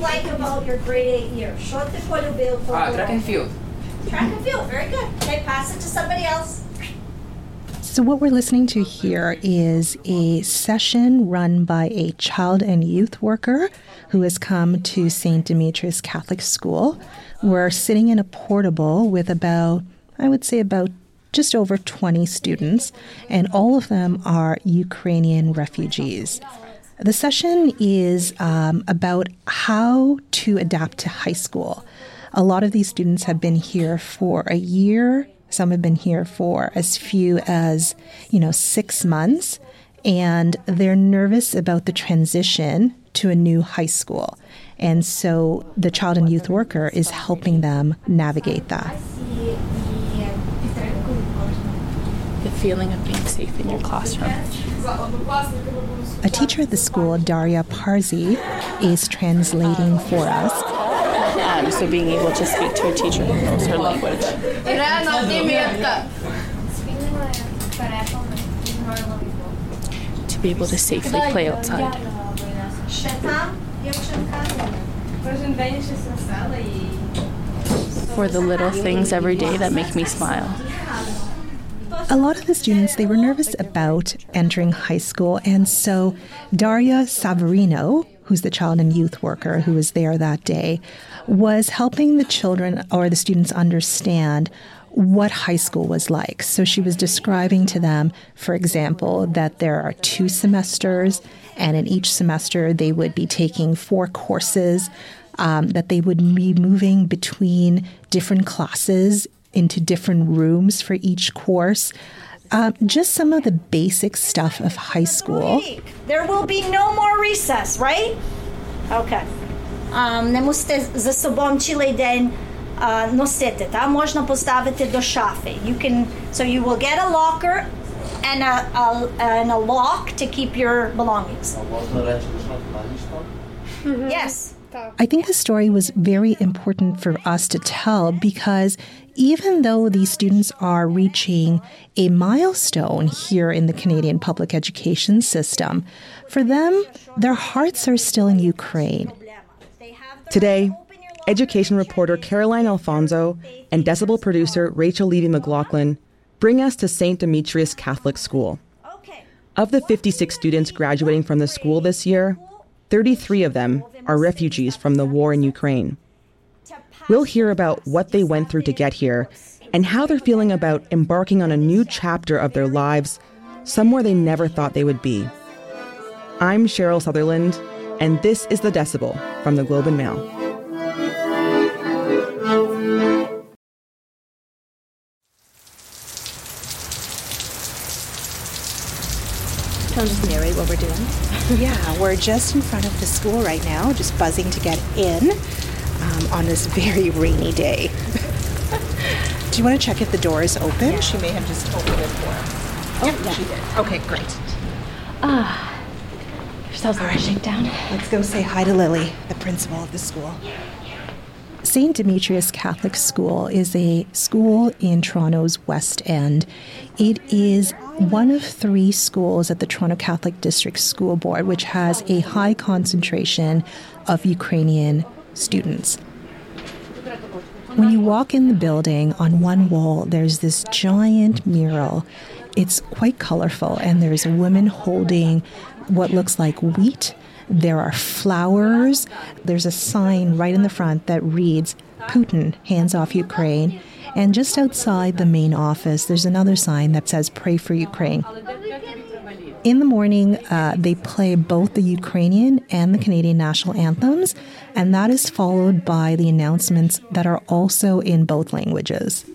like about your grade eight year? Short the bill for Ah, track and field. Track and field, very good. Okay, pass it to somebody else. So, what we're listening to here is a session run by a child and youth worker who has come to St. Demetrius Catholic School. We're sitting in a portable with about, I would say, about just over 20 students, and all of them are Ukrainian refugees. The session is um, about how to adapt to high school. A lot of these students have been here for a year. Some have been here for as few as, you know, six months. And they're nervous about the transition to a new high school. And so the child and youth worker is helping them navigate that. The feeling of being safe in your classroom. A teacher at the school, Daria Parzi, is translating for us. Um, so being able to speak to a teacher who knows her language. To be able to safely play outside. For the little things every day that make me smile. A lot of the students, they were nervous about entering high school. And so Daria Savarino, who's the child and youth worker who was there that day, was helping the children or the students understand what high school was like. So she was describing to them, for example, that there are two semesters, and in each semester they would be taking four courses, um, that they would be moving between different classes into different rooms for each course. Um, just some of the basic stuff of high school. There will be no more recess, right? Okay. Um, не мусите за собою цілий день uh, носити, та можна поставити до шафи. You can, so you will get a locker and a, a, and a lock to keep your belongings. Yes. I think the story was very important for us to tell because even though these students are reaching a milestone here in the Canadian public education system, for them, their hearts are still in Ukraine. Today, education reporter Caroline Alphonso and decibel producer Rachel Levy McLaughlin bring us to St. Demetrius Catholic School. Of the 56 students graduating from the school this year, 33 of them are refugees from the war in Ukraine. We'll hear about what they went through to get here and how they're feeling about embarking on a new chapter of their lives somewhere they never thought they would be. I'm Cheryl Sutherland, and this is The Decibel from the Globe and Mail. Do you want just narrate what we're doing? Yeah, we're just in front of the school right now, just buzzing to get in um, on this very rainy day. Do you want to check if the door is open? She may have just opened it for us. Oh, yeah, she did. Okay, great. Ah, Yourselves are a shakedown. Let's go say hi to Lily, the principal of the school. St. Demetrius Catholic School is a school in Toronto's West End. It is one of three schools at the Toronto Catholic District School Board, which has a high concentration of Ukrainian students. When you walk in the building, on one wall, there's this giant mural. It's quite colorful, and there's a woman holding what looks like wheat. There are flowers. There's a sign right in the front that reads, Putin, hands off Ukraine. And just outside the main office, there's another sign that says, Pray for Ukraine. In the morning, uh, they play both the Ukrainian and the Canadian national anthems, and that is followed by the announcements that are also in both languages.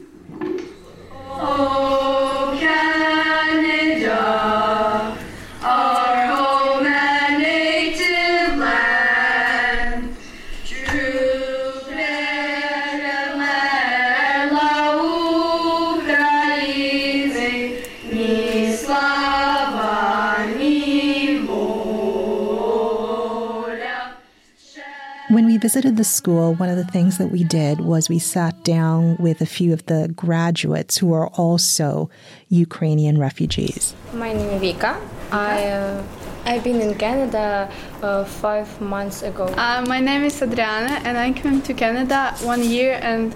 When we visited the school, one of the things that we did was we sat down with a few of the graduates who are also Ukrainian refugees. My name is Vika. I uh, I've been in Canada uh, five months ago. Uh, my name is Adriana, and I came to Canada one year and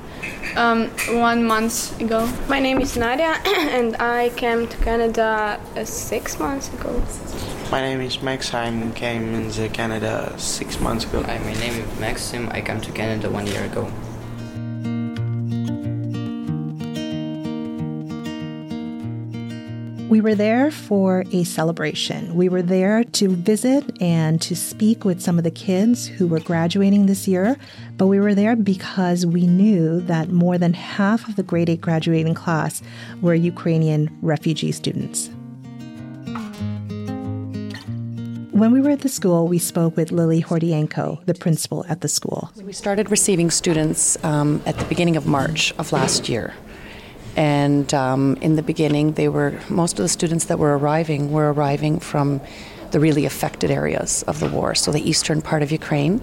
um, one month ago. My name is Nadia, and I came to Canada uh, six months ago. My name is Max. I came to Canada six months ago. Hi, my name is Maxim. I came to Canada one year ago. We were there for a celebration. We were there to visit and to speak with some of the kids who were graduating this year, but we were there because we knew that more than half of the grade 8 graduating class were Ukrainian refugee students. When we were at the school, we spoke with Lily Hordienko, the principal at the school. We started receiving students um, at the beginning of March of last year. And um, in the beginning, they were most of the students that were arriving were arriving from the really affected areas of the war, so the eastern part of Ukraine.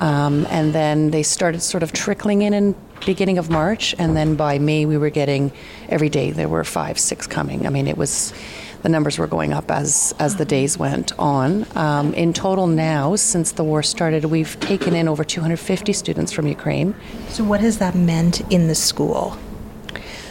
Um, and then they started sort of trickling in in beginning of March, and then by May we were getting every day there were five, six coming. I mean, it was the numbers were going up as as the days went on. Um, in total, now since the war started, we've taken in over 250 students from Ukraine. So, what has that meant in the school?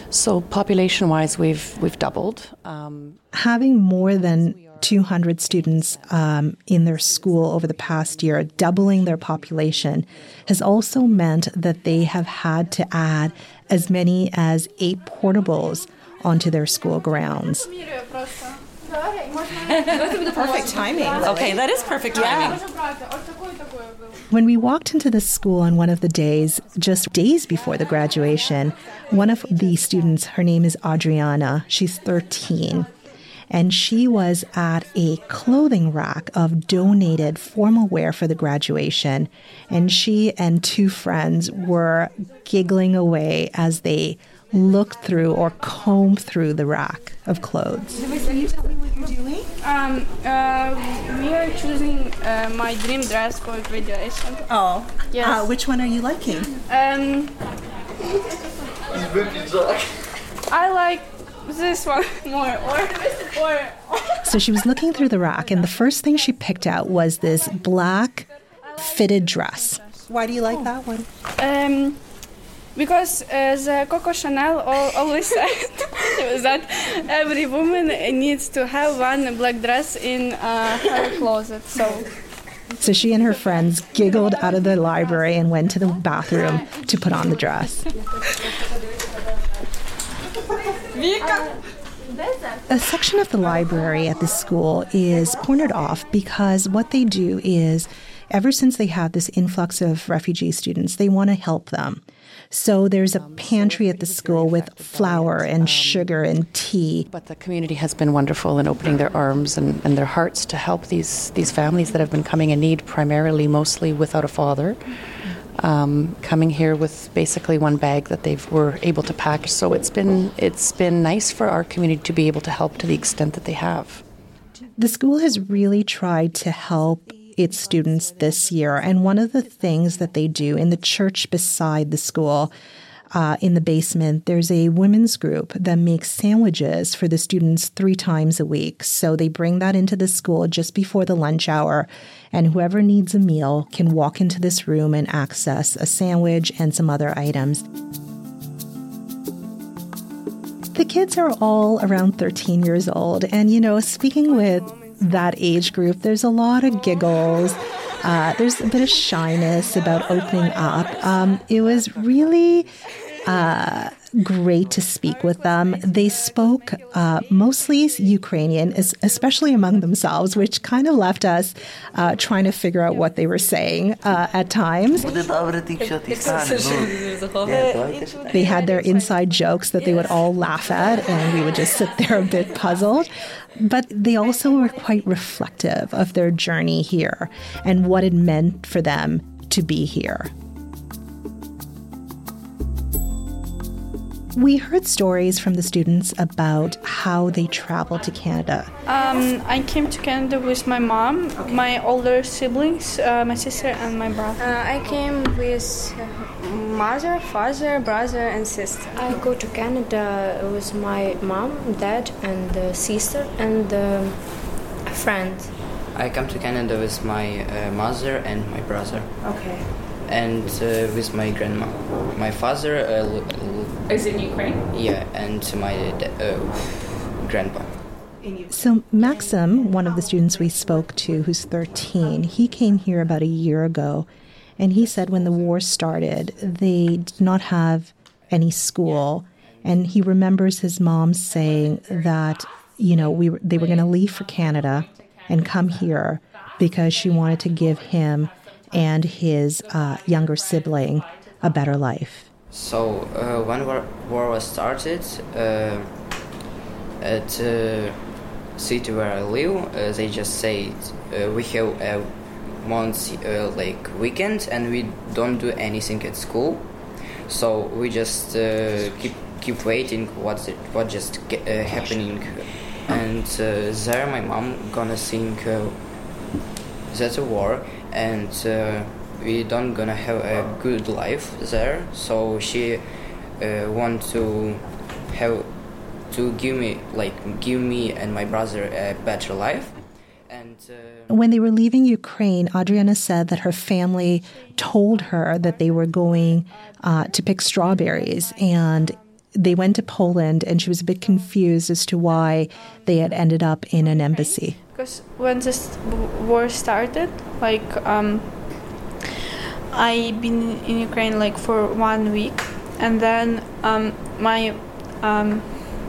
So population-wise, we've we've doubled. Um, Having more than 200 students um, in their school over the past year, doubling their population, has also meant that they have had to add as many as eight portables onto their school grounds. perfect timing. Okay, that is perfect timing. When we walked into the school on one of the days, just days before the graduation, one of the students, her name is Adriana, she's 13, and she was at a clothing rack of donated formal wear for the graduation. And she and two friends were giggling away as they looked through or comb through the rack of clothes. Can you tell me what you're doing? Um, uh, we are choosing uh, my dream dress for graduation. Oh, yes. Uh, which one are you liking? Um, I like this one more, or or. so she was looking through the rack, and the first thing she picked out was this black fitted dress. Why do you like that one? Um because uh, the Coco Chanel always said that every woman needs to have one black dress in uh, her closet. So. So she and her friends giggled out of the library and went to the bathroom to put on the dress. A section of the library at the school is cornered off because what they do is, ever since they had this influx of refugee students, they want to help them. So there's a pantry at the school with flour and sugar and tea. But the community has been wonderful in opening their arms and, and their hearts to help these, these families that have been coming in need, primarily mostly without a father. Um, coming here with basically one bag that they were able to pack. So it's been it's been nice for our community to be able to help to the extent that they have. The school has really tried to help its students this year. And one of the things that they do in the church beside the school, uh, in the basement, there's a women's group that makes sandwiches for the students three times a week. So they bring that into the school just before the lunch hour, and whoever needs a meal can walk into this room and access a sandwich and some other items. The kids are all around 13 years old, and you know, speaking with that age group, there's a lot of giggles. Uh, there's a bit of shyness about opening up. Um, it was really uh, great to speak with them. They spoke uh, mostly Ukrainian, especially among themselves, which kind of left us uh, trying to figure out what they were saying uh, at times. they had their inside jokes that they would all laugh at, and we would just sit there a bit puzzled. But they also were quite reflective of their journey here and what it meant for them to be here. We heard stories from the students about how they traveled to Canada. Um, I came to Canada with my mom, okay. my older siblings, uh, my sister, and my brother. Uh, I came with mother, father, brother, and sister. I go to Canada with my mom, dad, and uh, sister, and a friend. I come to Canada with my uh, mother and my brother. Okay. And uh, with my grandma. My father uh, l- l- Is in Ukraine? yeah, and to my uh, grandpa. So, Maxim, one of the students we spoke to who's 13, he came here about a year ago. And he said when the war started, they did not have any school. And he remembers his mom saying that, you know, we were, they were going to leave for Canada and come here because she wanted to give him and his uh, younger sibling a better life. So uh, when war, war was started, uh, at uh, city where I live, uh, they just said uh, we have a month like weekend and we don't do anything at school. So we just keep keep waiting what's what just happening, and there my mom gonna think that's a war and. We don't gonna have a good life there so she uh, want to have to give me like give me and my brother a better life and uh, When they were leaving Ukraine, Adriana said that her family told her that they were going uh, to pick strawberries and they went to Poland and she was a bit confused as to why they had ended up in an embassy. Because when this war started, like um, I been in Ukraine like for one week, and then um, my um,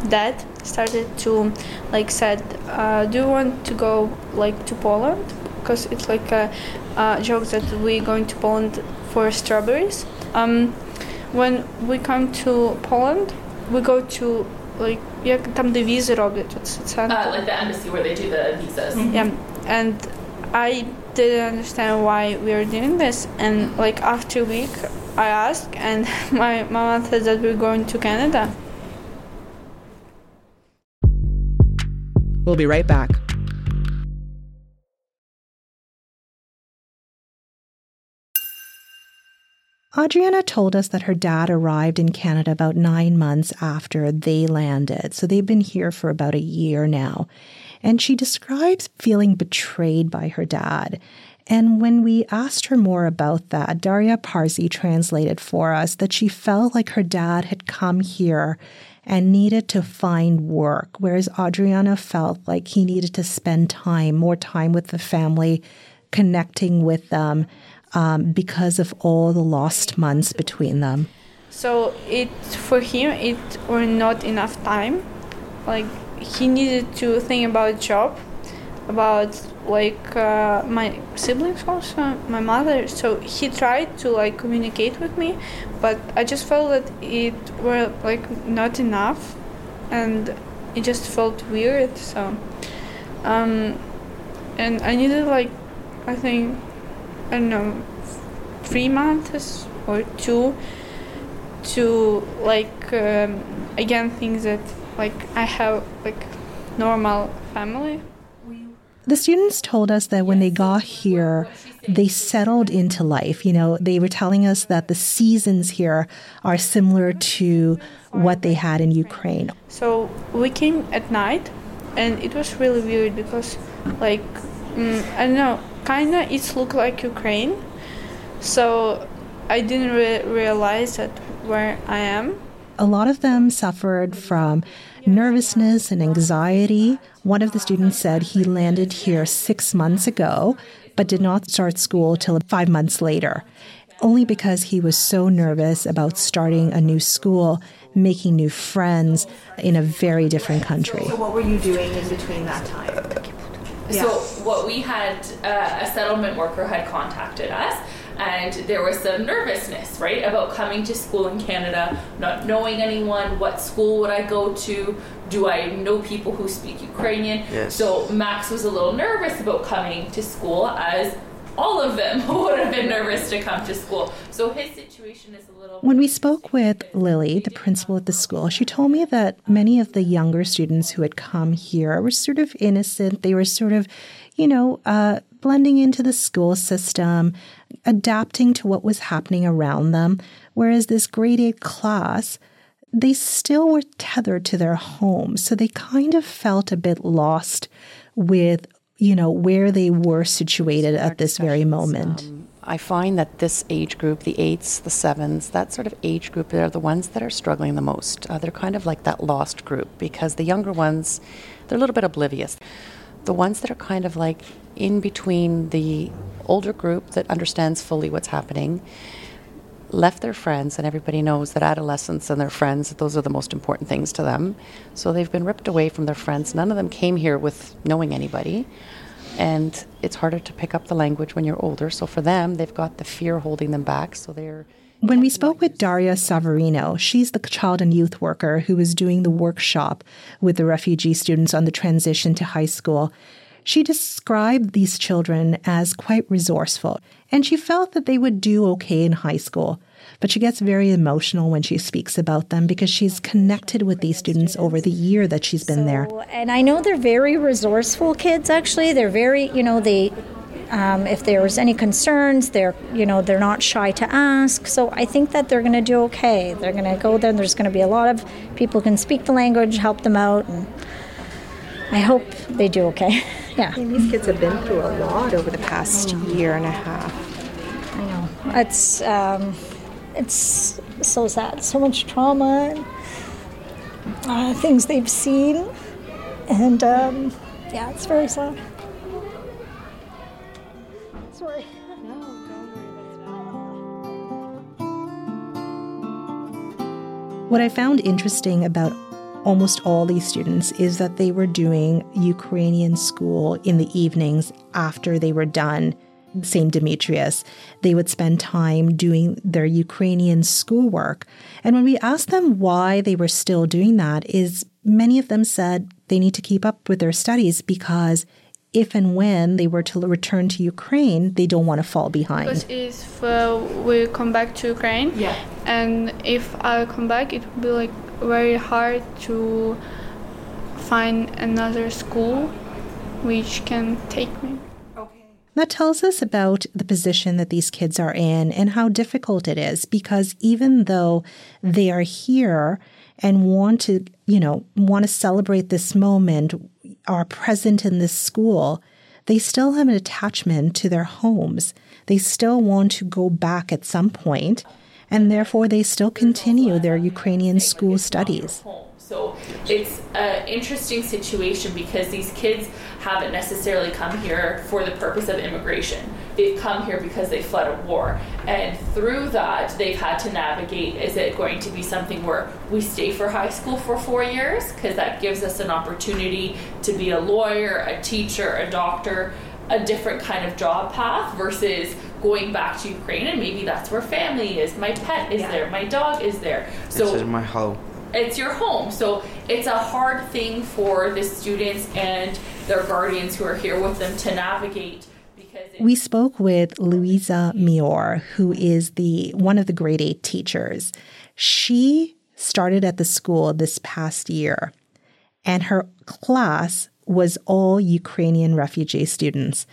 dad started to like said, uh, "Do you want to go like to Poland?" Because it's like a, a joke that we're going to Poland for strawberries. Um, when we come to Poland, we go to like як там де візи роблять. Оце центр. Uh, like the embassy where they do the visas. Yeah, and I didn't understand why we were doing this. And like after a week, I asked, and my mama said that we're going to Canada. We'll be right back. Adriana told us that her dad arrived in Canada about nine months after they landed. So they've been here for about a year now. And she describes feeling betrayed by her dad. And when we asked her more about that, Daria Parsi translated for us that she felt like her dad had come here and needed to find work, whereas Adriana felt like he needed to spend time, more time with the family, connecting with them um, because of all the lost months between them. So it for him it were not enough time. Like he needed to think about job, about like uh, my siblings also, my mother. So he tried to like communicate with me, but I just felt that it were like not enough, and it just felt weird. So, um, and I needed like, I think, I don't know, three months or two to like um, again think that like I have like normal family. The students told us that when they got here, they settled into life. You know, they were telling us that the seasons here are similar to what they had in Ukraine. So we came at night, and it was really weird because, like, mm, I don't know, kinda it looked like Ukraine. So I didn't re- realize that where I am. A lot of them suffered from nervousness and anxiety. One of the students said he landed here six months ago, but did not start school till five months later, only because he was so nervous about starting a new school, making new friends in a very different country. So what were you doing in between that time? So what we had, uh, a settlement worker had contacted us, and there was some nervousness, right, about coming to school in Canada, not knowing anyone. What school would I go to? Do I know people who speak Ukrainian? Yes. So Max was a little nervous about coming to school, as all of them would have been nervous to come to school. So his situation is a little. When we spoke with Lily, the principal at the school, she told me that many of the younger students who had come here were sort of innocent. They were sort of, you know, uh, blending into the school system, adapting to what was happening around them. Whereas this grade eight class, they still were tethered to their home. So they kind of felt a bit lost with you know, where they were situated at this very moment. Um, I find that this age group, the eights, the sevens, that sort of age group, they're the ones that are struggling the most. Uh, they're kind of like that lost group because the younger ones, they're a little bit oblivious. The ones that are kind of like in between the older group that understands fully what's happening left their friends, and everybody knows that adolescents and their friends, those are the most important things to them. So they've been ripped away from their friends. None of them came here with knowing anybody. And it's harder to pick up the language when you're older. So for them, they've got the fear holding them back. So they're. When we spoke with Daria Savarino, she's the child and youth worker who was doing the workshop with the refugee students on the transition to high school. She described these children as quite resourceful, and she felt that they would do okay in high school. But she gets very emotional when she speaks about them because she's connected with these students over the year that she's been there. And I know they're very resourceful kids, actually. They're very, you know, they. Um, if there's any concerns, they're you know they're not shy to ask. So I think that they're going to do okay. They're going to go there. There's going to be a lot of people who can speak the language, help them out, and I hope they do okay. Yeah. And these kids have been through a lot over the past year and a half. I know. It's um, it's so sad. So much trauma and uh, things they've seen, and um, yeah, it's very sad. Sorry. What I found interesting about almost all these students is that they were doing Ukrainian school in the evenings after they were done St. Demetrius. They would spend time doing their Ukrainian schoolwork. And when we asked them why they were still doing that, is many of them said they need to keep up with their studies because if and when they were to return to Ukraine, they don't want to fall behind. Because if uh, we come back to Ukraine, yeah. and if I come back, it would be like very hard to find another school which can take me. That tells us about the position that these kids are in and how difficult it is because even though they are here and want to, you know, want to celebrate this moment, are present in this school, they still have an attachment to their homes. They still want to go back at some point, and therefore they still continue their Ukrainian school studies. So it's an interesting situation because these kids haven't necessarily come here for the purpose of immigration. They've come here because they fled a war. And through that, they've had to navigate is it going to be something where we stay for high school for four years? Because that gives us an opportunity to be a lawyer, a teacher, a doctor, a different kind of job path versus going back to Ukraine and maybe that's where family is. My pet is Yeah. there, my dog is there. So this is my home. It's your home. So it's a hard thing for the students and their guardians who are here with them to navigate. Because we spoke with Louisa Mior, who is the one of the grade 8 teachers. She started at the school this past year, and her class was all Ukrainian refugee students.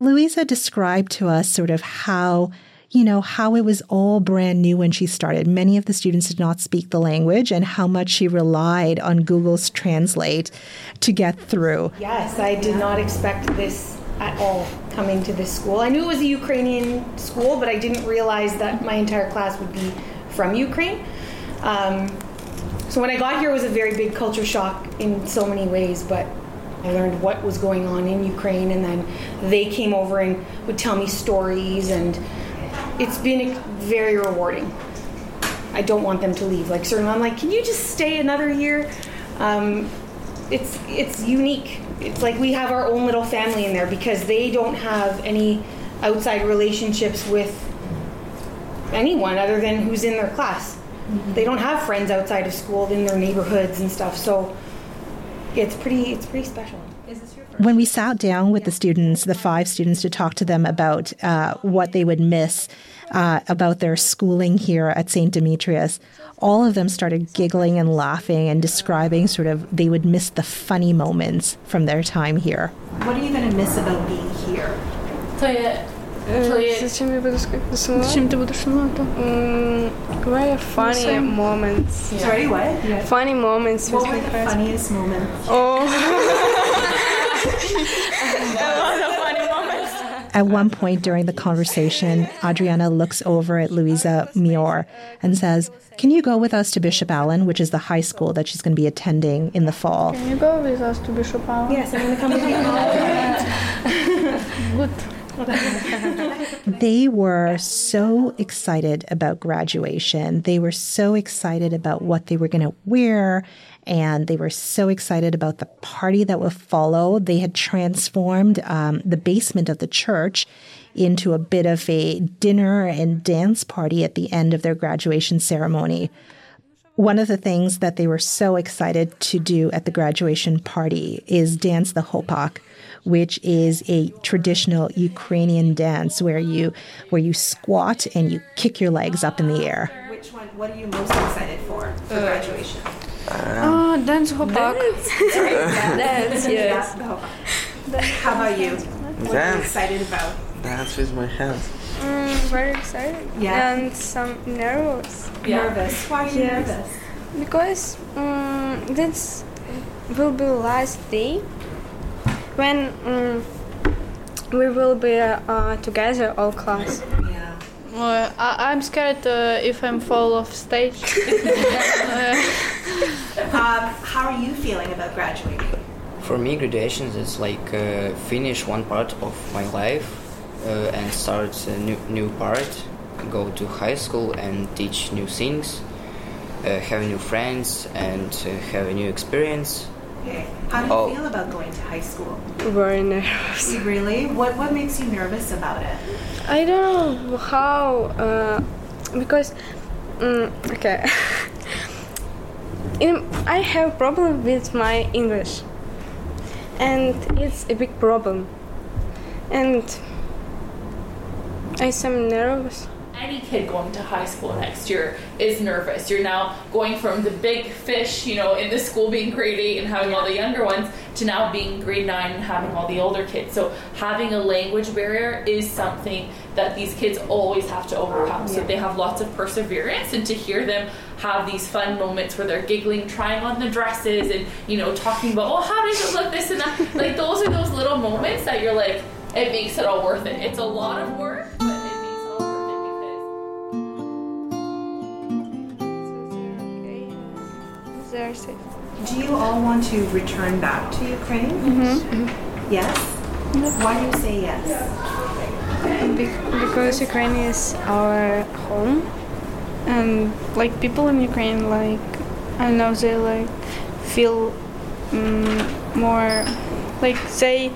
Louisa described to us sort of how you know, how it was all brand new when she started. Many of the students did not speak the language and how much she relied on Google's Translate to get through. Yes, I did not expect this at all coming to this school. I knew it was a Ukrainian school, but I didn't realize that my entire class would be from Ukraine. Um, so when I got here, it was a very big culture shock in so many ways, but I learned what was going on in Ukraine, and then they came over and would tell me stories, and it's been very rewarding. I don't want them to leave. Like certainly, I'm like, can you just stay another year? Um, it's it's unique. It's like we have our own little family in there because they don't have any outside relationships with anyone other than who's in their class. They don't have friends outside of school in their neighborhoods and stuff. So it's pretty it's pretty special When we sat down with the students, the five students, to talk to them about uh, what they would miss uh, about their schooling here at St. Demetrius, all of them started giggling and laughing and describing sort of they would miss the funny moments from their time here. What are you going to miss about being here? Зачем я буду сумовать? Зачем ты будешь сумовать? Very funny Same. moments. Sorry, what? Yeah. Funny moments What with were my the friends. funniest moments? Oh. At one point during the conversation, Adriana looks over at Louisa Mior and says, Can you go with us to Bishop Allen, which is the high school that she's going to be attending in the fall? Can you go with us to Bishop Allen? Yes, I'm going to come with you. Good. they were so excited about graduation. They were so excited about what they were going to wear, and they were so excited about the party that would follow. They had transformed um, the basement of the church into a bit of a dinner and dance party at the end of their graduation ceremony. One of the things that they were so excited to do at the graduation party is dance the hopak which is a traditional Ukrainian dance where you where you squat and you kick your legs up in the air. Which one? What are you most excited for for uh, graduation? Oh, dance hopak. Dance, yes. How about you? What are you excited about? Dance with my hands. Mm, very excited. Yeah. And some nervous. Yeah. Nervous. Why are you yes. nervous? Because um, this will be last day when um, we will be uh, together, all class. Yeah. Well, I, am scared uh, if I'm fall off stage. um, how are you feeling about graduating? For me, graduation is like uh, finish one part of my life uh, and start a new, new part. Go to high school and teach new things, uh, have new friends, and uh, have a new experience. Okay. How do you oh. feel about going to high school? Very nervous. Really? What What makes you nervous about it? I don't know how. Uh, because, um, okay. In, I have problem with my English, and it's a big problem, and I am nervous any kid going to high school next year is nervous. You're now going from the big fish, you know, in the school being grade eight and having all the younger ones to now being grade nine and having all the older kids. So having a language barrier is something that these kids always have to overcome. So they have lots of perseverance and to hear them have these fun moments where they're giggling, trying on the dresses and, you know, talking about, oh, how does it look, this and that. like those are those little moments that you're like, it makes it all worth it. It's a lot of work. They're safe. Do you all want to return back to Ukraine? Mm-hmm. Yes? Why do you say yes? Be- because Ukraine is our home, and like people in Ukraine, like I know they like feel um, more like they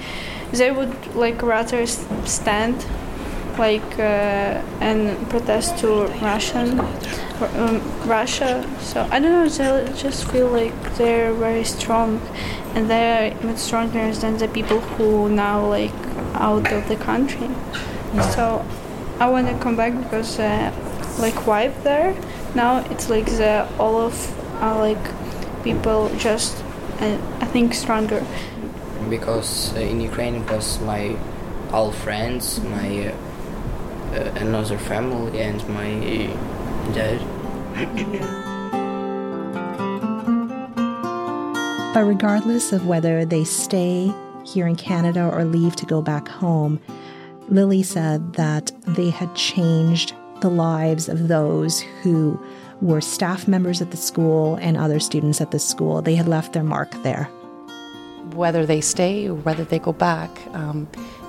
they would like rather stand like uh, and protest to Russian um, Russia. So I don't know. They just feel like they're very strong, and they're even stronger than the people who now like out of the country. So I want to come back because uh, like vibe there now it's like the all of uh, like people just uh, I think stronger. Because uh, in Ukraine it was my all friends, my uh, another family, and my dad. But regardless of whether they stay here in Canada or leave to go back home, Lily said that they had changed the lives of those who were staff members at the school and other students at the school. They had left their mark there. Whether they stay or whether they go back, um,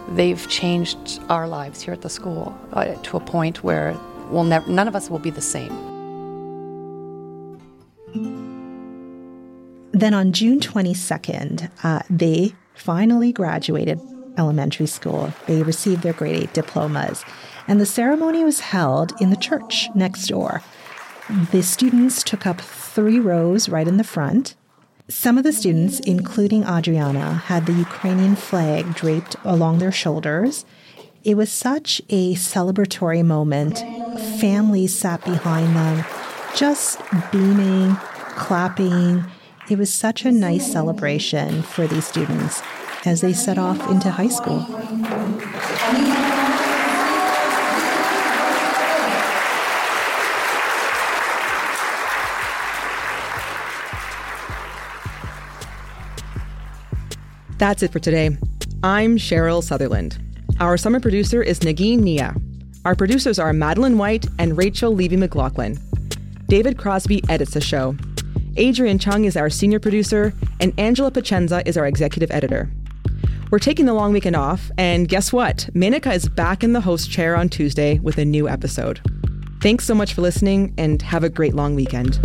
they've changed our lives here at the school uh, to a point where we'll never, none of us will be the same. Then on June 22nd, uh, they finally graduated elementary school. They received their grade 8 diplomas. And the ceremony was held in the church next door. The students took up three rows right in the front. Some of the students, including Adriana, had the Ukrainian flag draped along their shoulders. It was such a celebratory moment. Families sat behind them, just beaming, clapping, it was such a nice celebration for these students as they set off into high school. That's it for today. I'm Cheryl Sutherland. Our summer producer is Nagin Nia. Our producers are Madeline White and Rachel Levy McLaughlin. David Crosby edits the show. Adrian Chung is our senior producer, and Angela Pacienza is our executive editor. We're taking the long weekend off, and guess what? Menaka is back in the host chair on Tuesday with a new episode. Thanks so much for listening, and have a great long weekend.